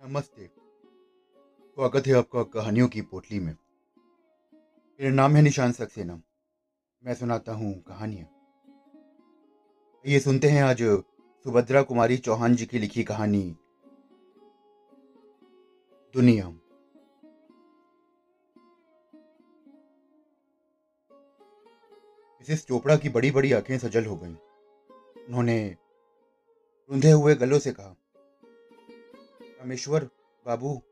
नमस्ते। स्वागत है आपका कहानियों की पोटली में। मेरा नाम है निशान सक्सेना। मैं सुनाता हूँ कहानियाँ। ये सुनते हैं आज सुभद्रा कुमारी चौहान जी की लिखी कहानी, दुनिया। मिसेस चोपड़ा की बड़ी बड़ी आँखें सजल हो गईं। उन्होंने रुंधे हुए गलों से कहा रामेश्वर बाबू,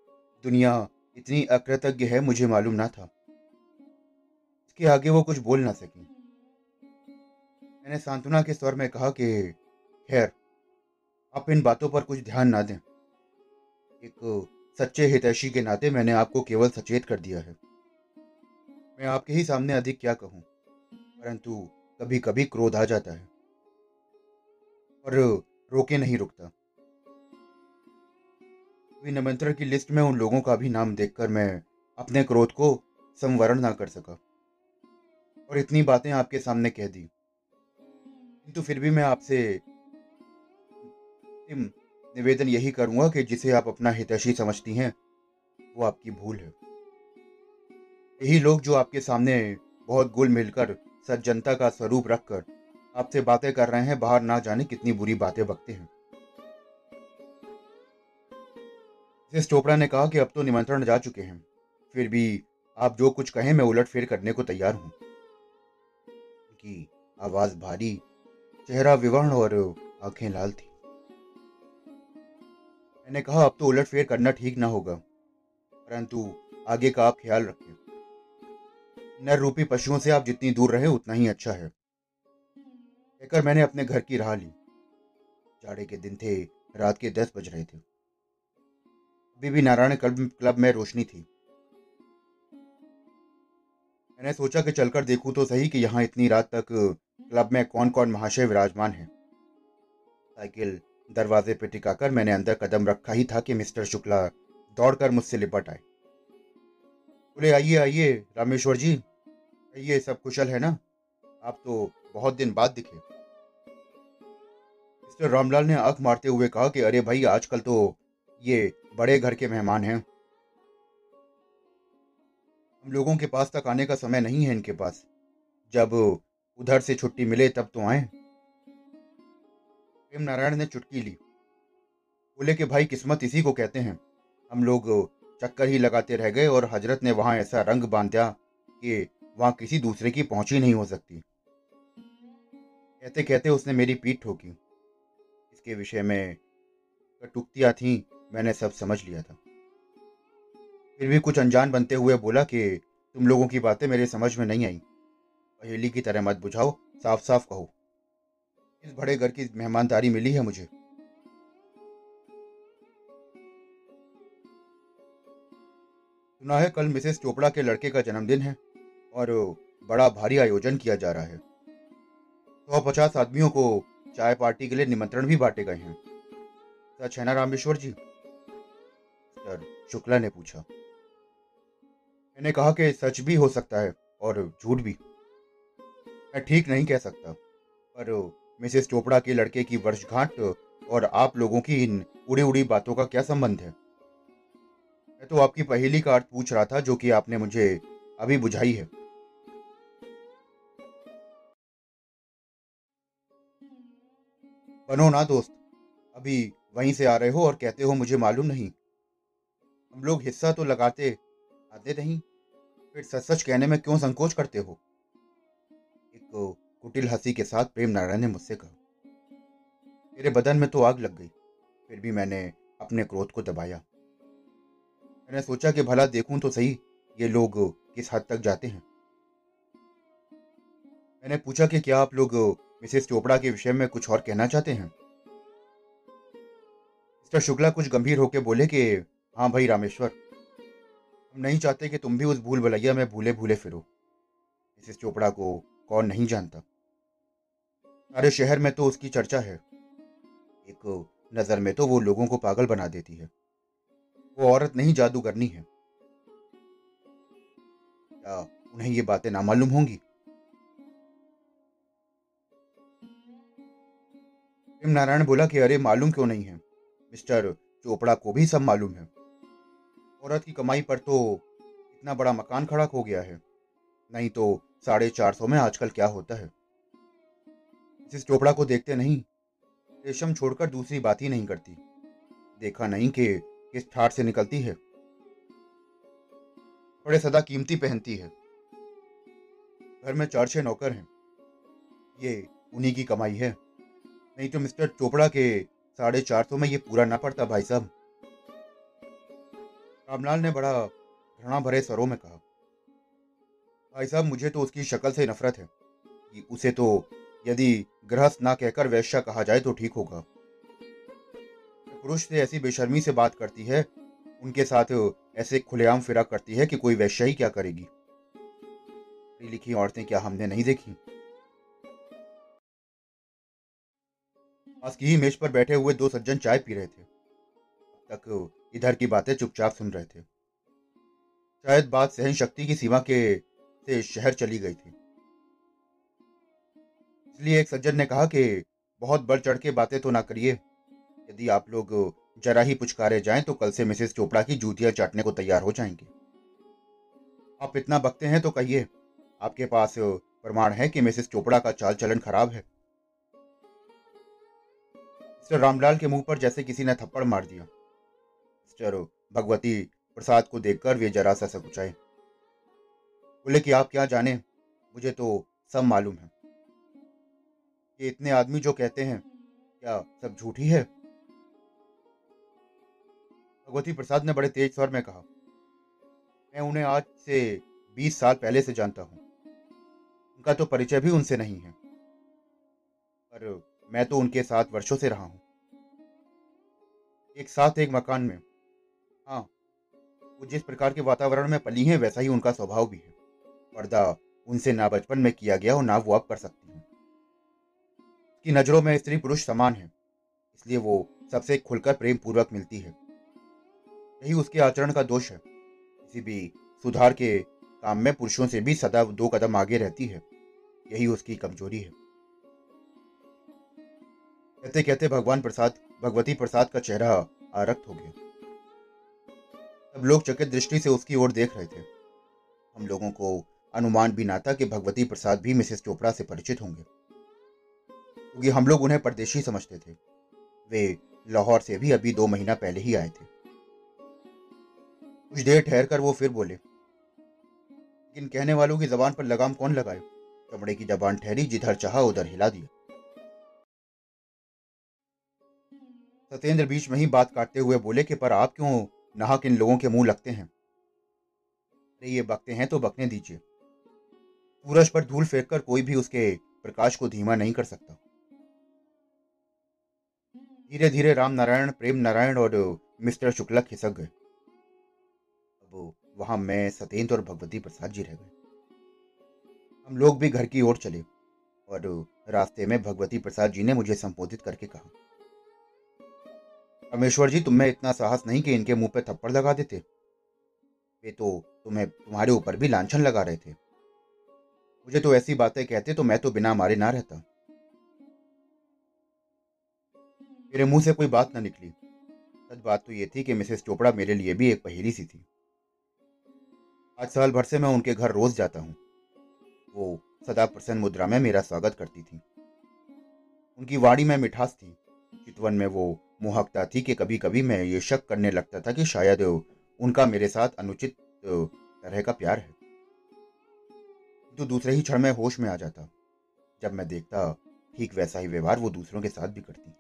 दुनिया इतनी अकृतज्ञ है मुझे मालूम ना था। इसके आगे वो कुछ बोल ना सकी। मैंने सांत्वना के स्वर में कहा कि, खैर, आप इन बातों पर कुछ ध्यान ना दें। एक सच्चे हितैषी के नाते मैंने आपको केवल सचेत कर दिया है। मैं आपके ही सामने अधिक क्या कहूँ? परंतु कभी कभी क्रोध आ जाता है। और रोके नहीं रुकता। निमंत्रण की लिस्ट में उन लोगों का भी नाम देखकर मैं अपने क्रोध को संवरण ना कर सका। और इतनी बातें आपके सामने कह दी। किंतु फिर भी मैं आपसे निवेदन यही करूँगा कि जिसे आप अपना हितैषी समझती हैं, वो आपकी भूल है। यही लोग जो आपके सामने बहुत गुल मिलकर सज्जनता का स्वरूप रखकर आपसे बातें कर रहे हैं, बाहर ना जाने कितनी बुरी बातें बकते हैं। मिसेस चोपड़ा ने कहा कि अब तो निमंत्रण जा चुके हैं, फिर भी आप जो कुछ कहें मैं उलट फेर करने को तैयार हूँ। उनकी आवाज़ भारी, चेहरा विवर्ण और आँखें लाल थी। मैंने कहा, अब तो उलट फेर करना ठीक ना होगा, परंतु आगे का आप ख्याल रखें। नर रूपी पशुओं से आप जितनी दूर रहे, उतना ही अच्छा है। कहकर मैंने अपने घर की राह ली। जाड़े के दिन थे, रात के दस बज रहे थे। भी नारायण क्लब क्लब में रोशनी थी। मैंने सोचा कि चलकर देखूँ तो सही कि यहाँ इतनी रात तक क्लब में कौन कौन महाशय विराजमान है। साइकिल, दरवाजे पे टिकाकर मैंने अंदर कदम रखा ही था कि मिस्टर शुक्ला दौड़कर मुझसे लिपट आए। बोले, आइए आइए, रामेश्वर जी ये सब कुशल है ना? आप तो बहुत दिन बाद दिखे। मिस्टर रामलाल ने आँख मारते हुए कहा कि, अरे भाई, आजकल तो ये बड़े घर के मेहमान हैं। हम लोगों के पास तक आने का समय नहीं है इनके पास। जब उधर से छुट्टी मिले तब तो आए। प्रेम नारायण ने चुटकी ली। बोले कि, भाई, किस्मत इसी को कहते हैं। हम लोग चक्कर ही लगाते रह गए और हज़रत ने वहाँ ऐसा रंग बांधा कि वहाँ किसी दूसरे की पहुँच ही नहीं हो सकती। कहते कहते उसने मेरी पीठ ठोकी। इसके विषय में कटुक्तियाँ थी। मैंने सब समझ लिया था। फिर भी कुछ अनजान बनते हुए बोला कि तुम लोगों की बातें मेरे समझ में नहीं आई। पहेली की तरह मत बुझाओ साफ़ साफ़ कहो। इस बड़े घर की मेहमानदारी मिली है मुझे। सुना है कल मिसेस चोपड़ा के लड़के का जन्मदिन है और बड़ा भारी आयोजन किया जा रहा है। सौ तो पचास आदमियों को चाय पार्टी के लिए निमंत्रण भी बांटे गए हैं। सच है ना रामेश्वर जी? सर शुक्ला ने पूछा, मैंने कहा कि सच भी हो सकता है और झूठ भी। मैं ठीक नहीं कह सकता, पर मिसेस चोपड़ा के लड़के की वर्षगांठ और आप लोगों की इन उड़ी उड़ी बातों का क्या संबंध है? मैं तो आपकी पहेली का अर्थ पूछ रहा था जो कि आपने मुझे अभी बुझाई है। बनो ना दोस्त, अभी वहीं से आ रहे हो और कहते हो मुझे मालूम नहीं। हम लोग हिस्सा तो लगाते आते नहीं, फिर सच सच कहने में क्यों संकोच करते हो? एक कुटिल हँसी के साथ प्रेम नारायण ने मुझसे कहा। मेरे बदन में तो आग लग गई, फिर भी मैंने अपने क्रोध को दबाया। मैंने सोचा कि भला देखूँ तो सही ये लोग किस हद तक जाते हैं। मैंने पूछा कि क्या आप लोग मिसेस चोपड़ा के विषय में कुछ और कहना चाहते हैं? मिस्टर शुक्ला कुछ गंभीर होकर बोले कि हाँ भाई रामेश्वर। हम नहीं चाहते कि तुम भी उस भूल भलैया में भूले भूले फिरो। मिसेस चोपड़ा को कौन नहीं जानता। सारे शहर में तो उसकी चर्चा है। एक नज़र में तो वो लोगों को पागल बना देती है। वो औरत नहीं जादूगरनी है। क्या उन्हें ये बातें ना मालूम होंगी? नारायण बोला कि अरे मालूम क्यों नहीं है? मिस्टर चोपड़ा को भी सब मालूम है। औरत की कमाई पर तो इतना बड़ा मकान खड़ा हो गया है। नहीं तो साढ़े चार सौ में आजकल क्या होता है? जिस चोपड़ा को देखते नहीं, रेशम छोड़कर दूसरी बात ही नहीं करती। देखा नहीं कि किस ठाट से निकलती है। बड़े सदा कीमती पहनती है। घर में चार छह नौकर हैं। ये उन्हीं की कमाई है। नहीं तो मिस्टर चोपड़ा के साढ़े चार सौ में ये पूरा ना पड़ता भाई साहब। रामलाल ने बड़ा घृणा भरे स्वरों में कहा, भाई साहब, मुझे तो उसकी शक्ल से नफरत है कि उसे तो यदि गृहस्थ ना कहकर वैश्या कहा जाए तो ठीक होगा। पुरुष से ऐसी बेशर्मी से बात करती है, उनके साथ ऐसे खुलेआम फिरा करती है कि कोई वैश्या ही क्या करेगी? पढ़ी लिखी औरतें क्या हमने नहीं देखी? पास की ही मेज पर बैठे हुए दो सज्जन चाय पी रहे थे। तक इधर की बातें चुपचाप सुन रहे थे। शायद बात सहन शक्ति की सीमा के से शहर चली गई थी। इसलिए एक सज्जन ने कहा कि बहुत बढ़ चढ़ के बातें तो ना करिए। यदि आप लोग जरा ही पुचकारे जाएँ तो कल से मिसेस चोपड़ा की जूतियाँ चाटने को तैयार हो जाएँगे। आप इतना बकते हैं तो कहिए, आपके पास प्रमाण है कि मिसेस चोपड़ा का चाल चलन खराब है। मिस्टर रामलाल के मुँह पर जैसे किसी ने थप्पड़ मार दिया। मिस्टर भगवती प्रसाद को देखकर वे जरा सा सकुचाए। बोले कि आप क्या जाने? मुझे तो सब मालूम है। कि इतने आदमी जो कहते हैं, क्या सब झूठी है? भगवती प्रसाद ने बड़े तेज स्वर में कहा, मैं उन्हें आज से बीस साल पहले से जानता हूँ। उनका तो परिचय भी उनसे नहीं है। पर मैं तो उनके साथ वर्षों से रहा हूँ। एक साथ एक मकान में वो जिस प्रकार के वातावरण में पली हैं, वैसा ही उनका स्वभाव भी है। पर्दा उनसे ना बचपन में किया गया और ना वो अब कर सकती हूँ। उसकी नज़रों में स्त्री पुरुष समान है, इसलिए वो सबसे खुलकर प्रेम पूर्वक मिलती है। यही उसके आचरण का दोष है। किसी भी सुधार के काम में पुरुषों से भी सदा दो कदम आगे रहती है। यही उसकी कमज़ोरी है। कहते कहते भगवान प्रसाद, भगवती प्रसाद का चेहरा आरक्त हो गया। सब लोग चकित दृष्टि से उसकी ओर देख रहे थे। हम लोगों को अनुमान भी ना था कि भगवती प्रसाद भी मिसेस चोपड़ा से परिचित होंगे। क्योंकि हम लोग उन्हें परदेशी समझते थे। वे लाहौर से भी अभी दो महीना पहले ही आए थे। कुछ देर ठहर कर वो फिर बोले, लेकिन कहने वालों की जबान पर लगाम कौन लगाए? चमड़े की जबान ठहरी, जिधर चाहा उधर हिला दिया। सत्येंद्र बीच में ही बात काटते हुए बोले कि, पर आप क्यों नाहक इन लोगों के मुँह लगते हैं। अरे ये बकते हैं तो बकने दीजिए। सूरज पर धूल फेंक कर कोई भी उसके प्रकाश को धीमा नहीं कर सकता। धीरे धीरे राम नारायण प्रेम नारायण और मिस्टर शुक्ला खिसक गए। अब वहाँ मैं सत्येंद्र और भगवती प्रसाद जी रह गए। हम लोग भी घर की ओर चले और रास्ते में भगवती प्रसाद जी ने मुझे संबोधित करके कहा रमेश्वर जी, तुम्हें इतना साहस नहीं कि इनके मुँह पे थप्पड़ लगा देते? वे तो तुम्हें, तुम्हारे ऊपर भी लांछन लगा रहे थे। मुझे तो ऐसी बातें कहते तो मैं तो बिना मारे ना रहता। मेरे मुँह से कोई बात ना निकली। सच बात तो ये थी कि मिसेस चोपड़ा मेरे लिए भी एक पहेली सी थी। आज साल भर से मैं उनके घर रोज जाता हूँ। वो सदा प्रसन्न मुद्रा में मेरा स्वागत करती थी। उनकी वाणी में मिठास थी। चितवन में वो मुहकता थी कि कभी कभी मैं ये शक करने लगता था कि शायद उनका मेरे साथ अनुचित तरह का प्यार है। तो दूसरे ही क्षण में होश में आ जाता। जब मैं देखता, ठीक वैसा ही व्यवहार वो दूसरों के साथ भी करती।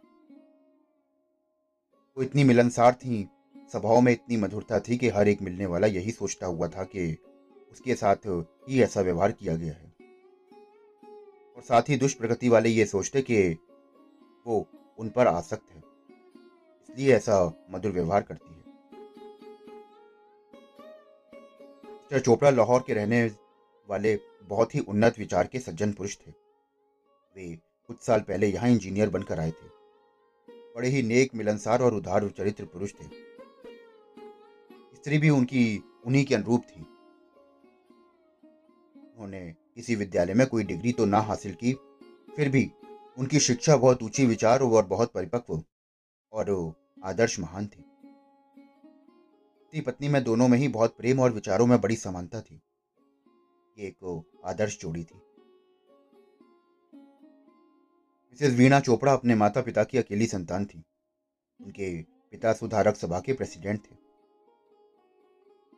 वो इतनी मिलनसार थी, स्वभाव में इतनी मधुरता थी कि हर एक मिलने वाला यही सोचता हुआ था कि उसके साथ ही ऐसा व्यवहार किया गया है। और साथ ही दुष्प्रगति वाले ये सोचते कि वो उन पर आसक्त है। इसलिए ऐसा मधुर व्यवहार करती है। मिस्टर चोपड़ा लाहौर के रहने वाले बहुत ही उन्नत विचार के सज्जन पुरुष थे। वे कुछ साल पहले यहाँ इंजीनियर बनकर आए थे। बड़े ही नेक, मिलनसार और उदार चरित्र पुरुष थे। स्त्री भी उनकी, उन्हीं के अनुरूप थी। उन्होंने किसी विद्यालय में कोई डिग्री तो ना हासिल की, फिर भी उनकी शिक्षा बहुत ऊँची विचार और बहुत परिपक्व और आदर्श महान थी। पति पत्नी में दोनों में ही बहुत प्रेम और विचारों में बड़ी समानता थी। ये एक आदर्श जोड़ी थी। मिसेस वीणा चोपड़ा अपने माता पिता की अकेली संतान थी। उनके पिता सुधारक सभा के प्रेसिडेंट थे।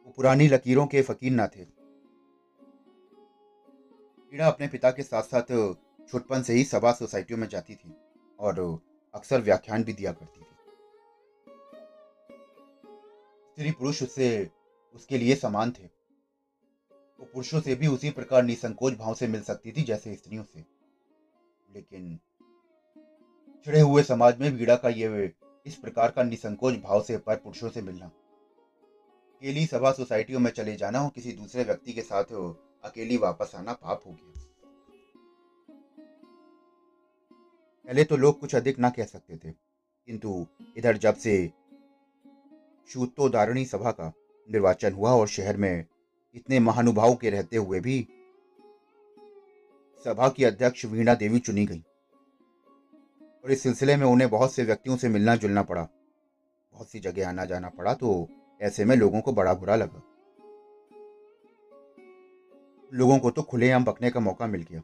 वो पुरानी लकीरों के फकीर ना थे। वीणा अपने पिता के साथ साथ छुटपन से ही सभा सोसाइटियों में जाती थी और अक्सर व्याख्यान भी दिया करती थी। स्त्री पुरुष उससे उसके लिए समान थे। वो पुरुषों से भी उसी प्रकार निसंकोच भाव से मिल सकती थी जैसे स्त्रियों से। लेकिन छिड़े हुए समाज में वीड़ा का ये इस प्रकार का निसंकोच भाव से पर पुरुषों से मिलना। अकेली सभा सोसाइटियों में चले जाना हो, किसी दूसरे व्यक्ति के साथ हो अकेली वापस आना पाप हो गया। पहले तो लोग कुछ अधिक ना कह सकते थे, किंतु इधर जब से शूतोदारणी सभा का निर्वाचन हुआ और शहर में इतने महानुभाव के रहते हुए भी सभा की अध्यक्ष वीणा देवी चुनी गई। और इस सिलसिले में उन्हें बहुत से व्यक्तियों से मिलना जुलना पड़ा। बहुत सी जगह आना जाना पड़ा तो ऐसे में लोगों को बड़ा बुरा लगा। लोगों को तो खुलेआम बकने का मौका मिल गया,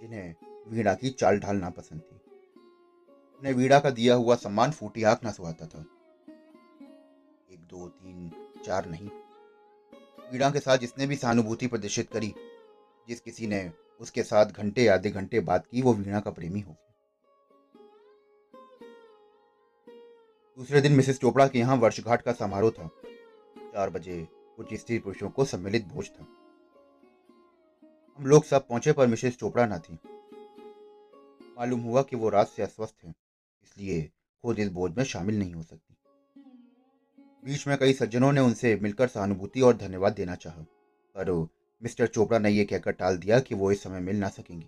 जिन्हें वीणा की चाल ढाल ना पसंद थी। उन्हें वीणा का दिया हुआ सम्मान फूटी आँख ना सुहाता था। दो, तीन, चार नहीं। वीणा के साथ जिसने भी सहानुभूति प्रदर्शित करी, जिस किसी ने उसके साथ घंटे, आधे घंटे बात की, वो वीणा का प्रेमी हो गया। दूसरे दिन मिसेस चोपड़ा के यहाँ वर्षघाट का समारोह था। चार बजे कुछ स्त्री पुरुषों को सम्मिलित भोज था। हम लोग सब पहुँचे पर मिसेस चोपड़ा ना थी। मालूम हुआ कि वो रात से अस्वस्थ हैं, इसलिए खुद इस भोज में शामिल नहीं हो सकती। बीच में कई सज्जनों ने उनसे मिलकर सहानुभूति और धन्यवाद देना चाहा। पर मिस्टर चोपड़ा ने यह कहकर टाल दिया कि वो इस समय मिल ना सकेंगे।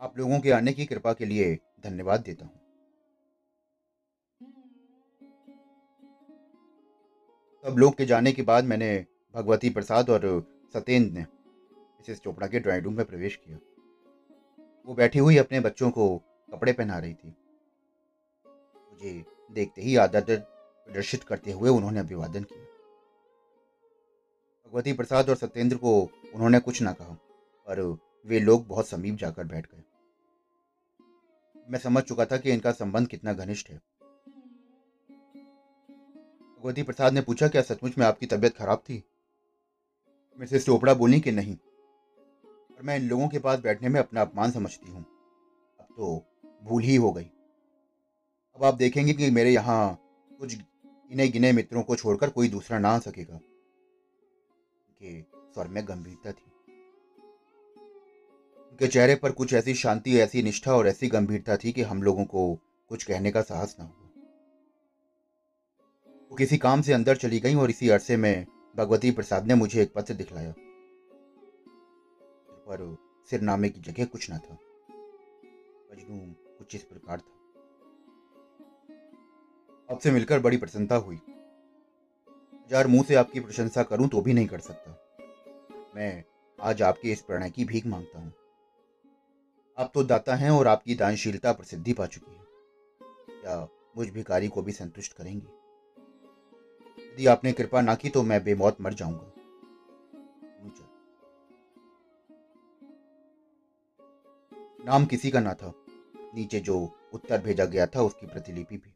आप लोगों के आने की कृपा के लिए धन्यवाद देता हूँ। सब लोग के जाने के बाद मैंने भगवती प्रसाद और सत्येंद्र ने मिसेस चोपड़ा के ड्राइंग रूम में प्रवेश किया। वो बैठी हुई अपने बच्चों को कपड़े पहना रही थी। मुझे देखते ही आदर प्रदर्शित करते हुए उन्होंने अभिवादन किया। भगवती प्रसाद और सत्येंद्र को उन्होंने कुछ ना कहा, पर वे लोग बहुत समीप जाकर बैठ गए। मैं समझ चुका था कि इनका संबंध कितना घनिष्ठ है। भगवती प्रसाद ने पूछा, क्या सचमुच में आपकी तबीयत खराब थी? मिसेस चोपड़ा बोली कि नहीं और मैं इन लोगों के पास बैठने में अपना अपमान समझती हूँ। अब तो भूल ही हो गई। अब आप देखेंगे कि मेरे यहाँ कुछ गिने गिने मित्रों को छोड़कर कोई दूसरा ना आ सकेगा। के स्वर में गंभीरता थी। उनके चेहरे पर कुछ ऐसी शांति, ऐसी निष्ठा और ऐसी गंभीरता थी कि हम लोगों को कुछ कहने का साहस ना हुआ। वो किसी काम से अंदर चली गई और इसी अरसे में भगवती प्रसाद ने मुझे एक पत्र दिखलाया। पर सिरनामे की जगह कुछ ना था। मजनू कुछ इस प्रकार था। आपसे मिलकर बड़ी प्रसन्नता हुई। हज़ार मुँह से आपकी प्रशंसा करूँ तो भी नहीं कर सकता। मैं आज आपके इस प्रणय की भीख माँगता हूँ। आप तो दाता हैं और आपकी दानशीलता प्रसिद्धि पा चुकी है। क्या मुझ भिकारी को भी संतुष्ट करेंगी? यदि आपने कृपा ना की तो मैं बेमौत मर जाऊँगा। नाम किसी का ना था। नीचे जो उत्तर भेजा गया था उसकी प्रतिलिपि भी।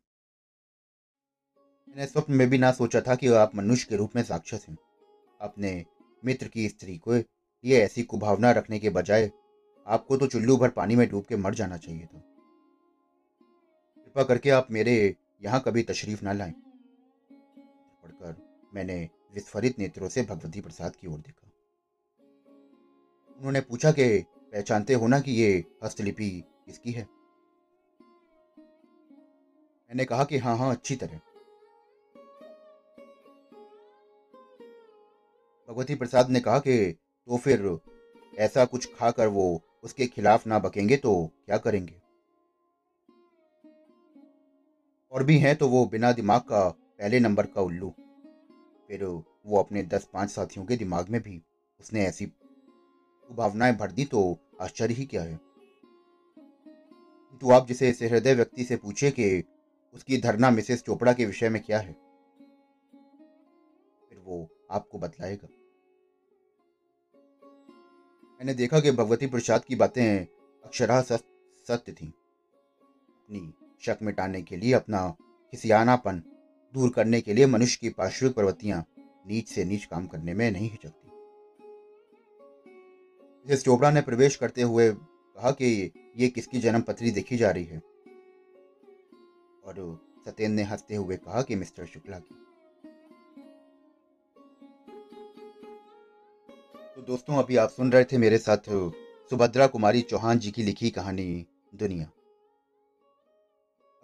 मैंने स्वप्न में भी ना सोचा था कि आप मनुष्य के रूप में साक्षस हैं। अपने मित्र की स्त्री को ये ऐसी कुभावना रखने के बजाय आपको तो चुल्लू भर पानी में डूब के मर जाना चाहिए था। कृपा करके आप मेरे यहाँ कभी तशरीफ़ ना लाएँ। पढ़कर मैंने विस्फरित नेत्रों से भगवती प्रसाद की ओर देखा। उन्होंने पूछा कि पहचानते हो ना कि ये हस्तलिपि किसकी है? मैंने कहा कि हाँ हाँ अच्छी तरह। भगवती प्रसाद ने कहा कि तो फिर ऐसा कुछ खाकर वो उसके खिलाफ ना बकेंगे तो क्या करेंगे? और भी हैं तो वो बिना दिमाग का पहले नंबर का उल्लू। फिर वो अपने दस पाँच साथियों के दिमाग में भी उसने ऐसी भावनाएँ भर दी तो आश्चर्य ही क्या है? तो आप जिसे इस हृदय व्यक्ति से पूछे कि उसकी धरना मिसेस चोपड़ा के विषय में क्या है? फिर वो आपको बतलाएगा। मैंने देखा कि भगवती प्रसाद की बातें अक्षरा सत्य थी। अपनी शक मिटाने के लिए, अपना खिसियानापन दूर करने के लिए मनुष्य की पार्श्विक प्रवृत्तियाँ नीच से नीच काम करने में नहीं हिचकती। मिसेस चोपड़ा ने प्रवेश करते हुए कहा कि ये किसकी जन्म पत्री देखी जा रही है? और सत्येन ने हँसते हुए कहा कि मिस्टर शुक्ला की। तो दोस्तों, अभी आप सुन रहे थे मेरे साथ सुभद्रा कुमारी चौहान जी की लिखी कहानी, दुनिया।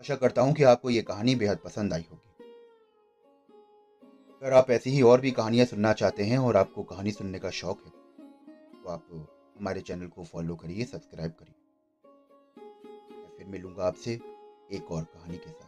आशा करता हूँ कि आपको ये कहानी बेहद पसंद आई होगी। अगर आप ऐसी ही और भी कहानियाँ सुनना चाहते हैं और आपको कहानी सुनने का शौक है तो आप हमारे चैनल को फॉलो करिए, सब्सक्राइब करिए। फिर मिलूँगा आपसे एक और कहानी के साथ।